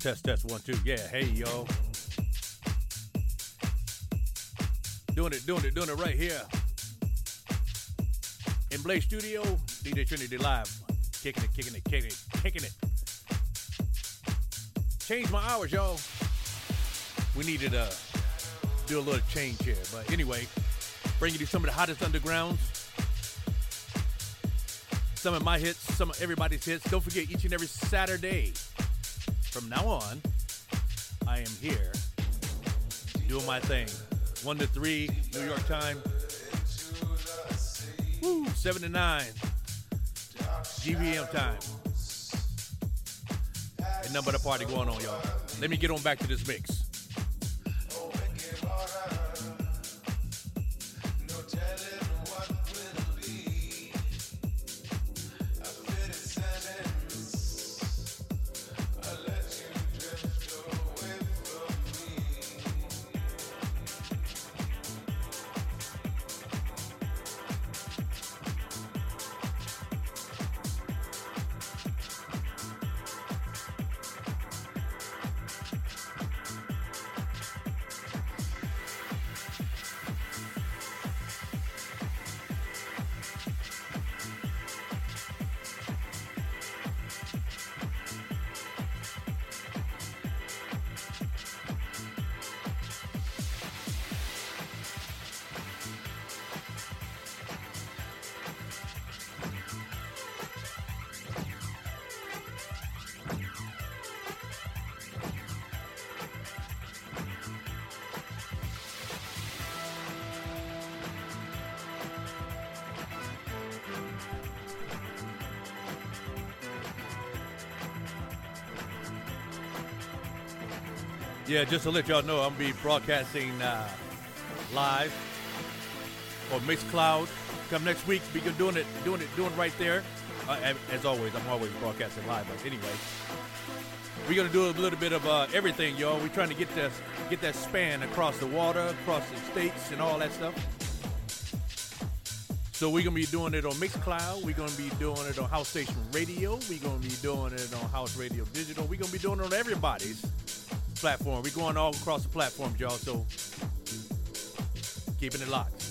Test, test, one, two. Yeah, hey, yo. Doing it, doing it, doing it right here. In Blaze Studio, DJ Trinity Live. Kicking it, kicking it, kicking it, kicking it. Change my hours, y'all. We needed to do a little change here. But anyway, bringing you some of the hottest undergrounds. Some of my hits, some of everybody's hits. Don't forget, each and every Saturday, from now on, I am here doing my thing. One to three, New York time. Woo, seven to nine, GVM time. Ain't nothing but a party going on, y'all. Let me get on back to this mix. Yeah, just to let y'all know, I'm gonna be broadcasting uh, live on Mixcloud. Come next week, be doing it, doing it, doing it right there. Uh, as always, I'm always broadcasting live. But anyway, we're gonna do a little bit of uh, everything, y'all. We're trying to get that get that span across the water, across the states, and all that stuff. So we're gonna be doing it on Mixcloud. We're gonna be doing it on House Station Radio. We're gonna be doing it on House Radio Digital. We're gonna be doing it on everybody's platform. We're going all across the platforms, y'all. So keeping it locked.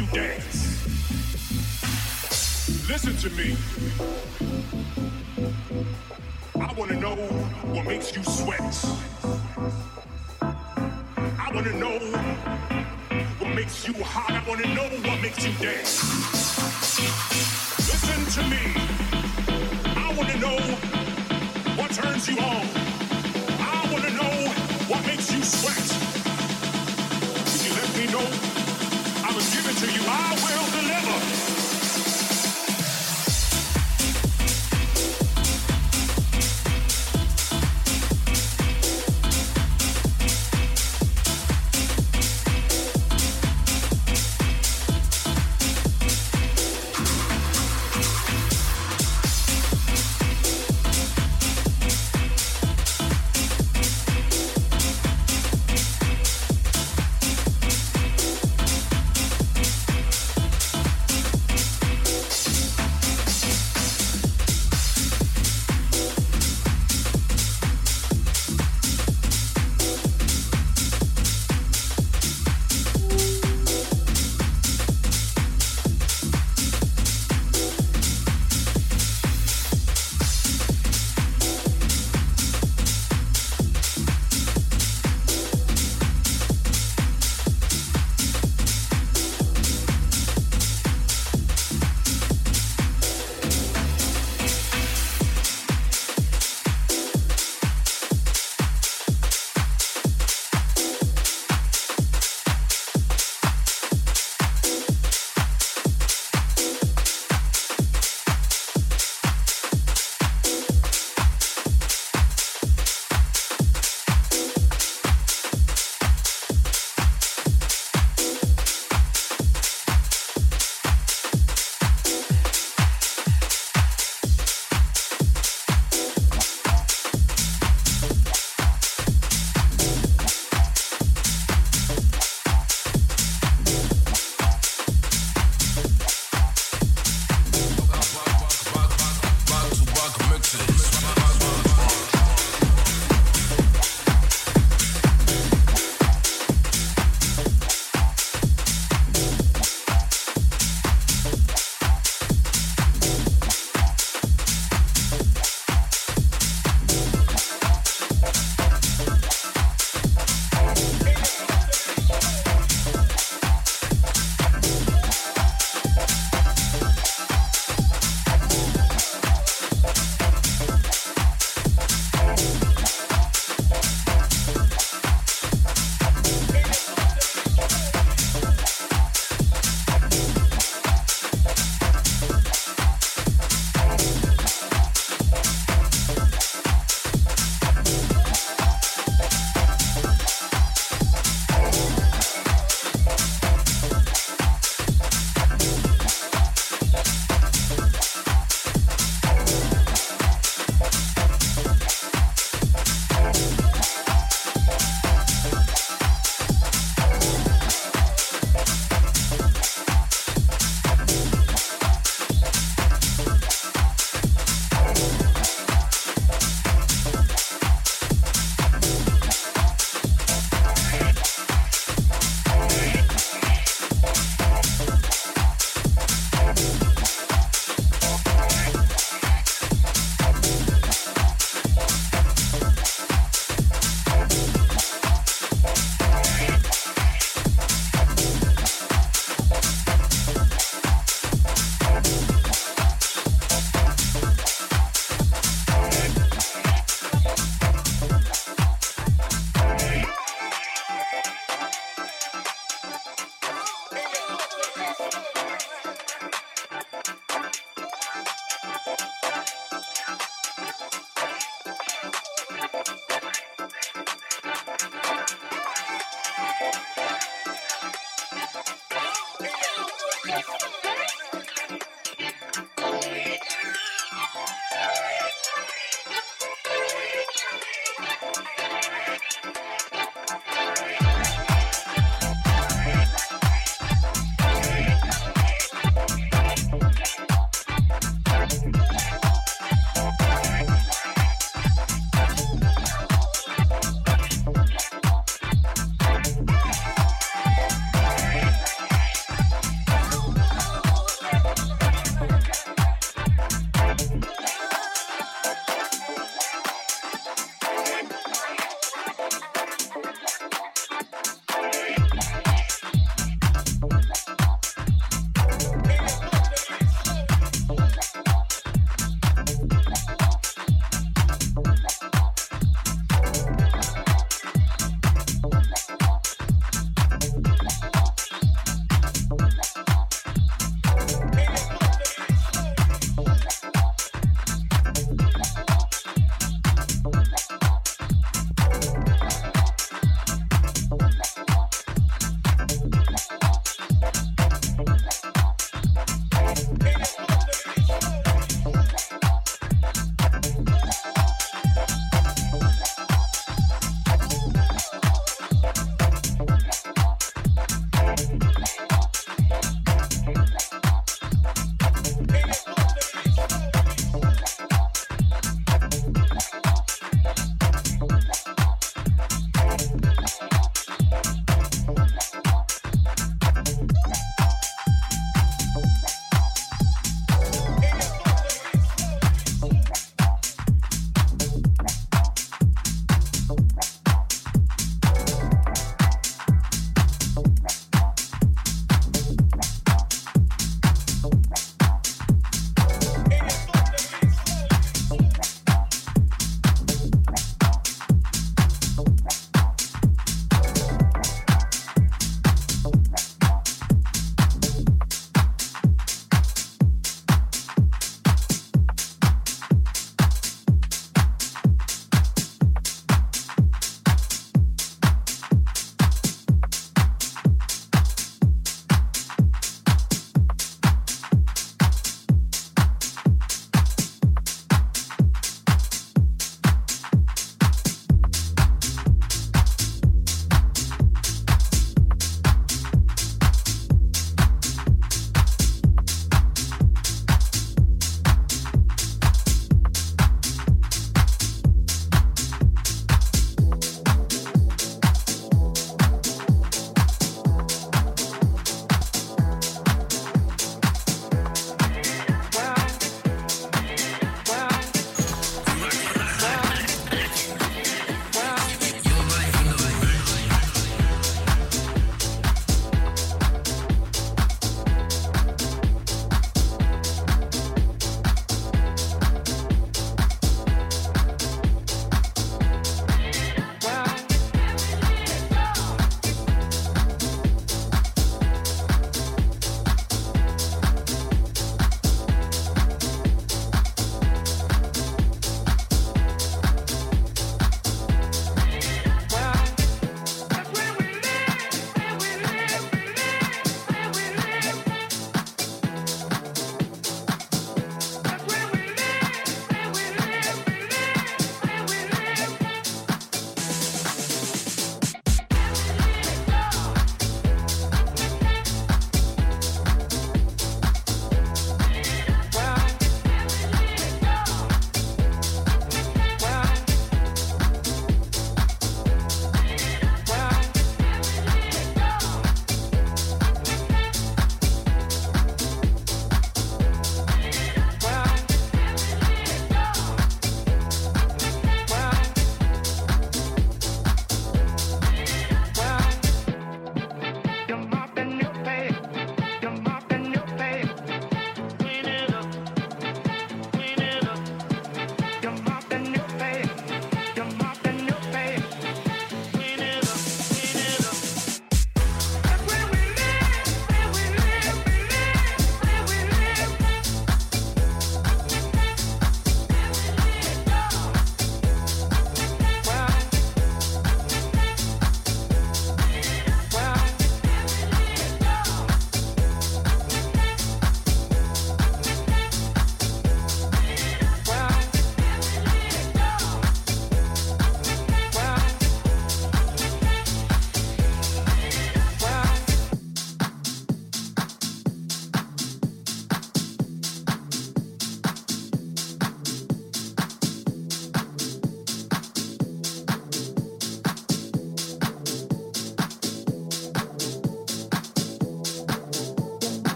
you dance. Listen to me. I want to know what makes you sweat. I want to know what makes you hot. I want to know what makes you dance. Listen to me. I want to know what turns you on. I want to know what makes you sweat. Can you let me know? to you. I will deliver.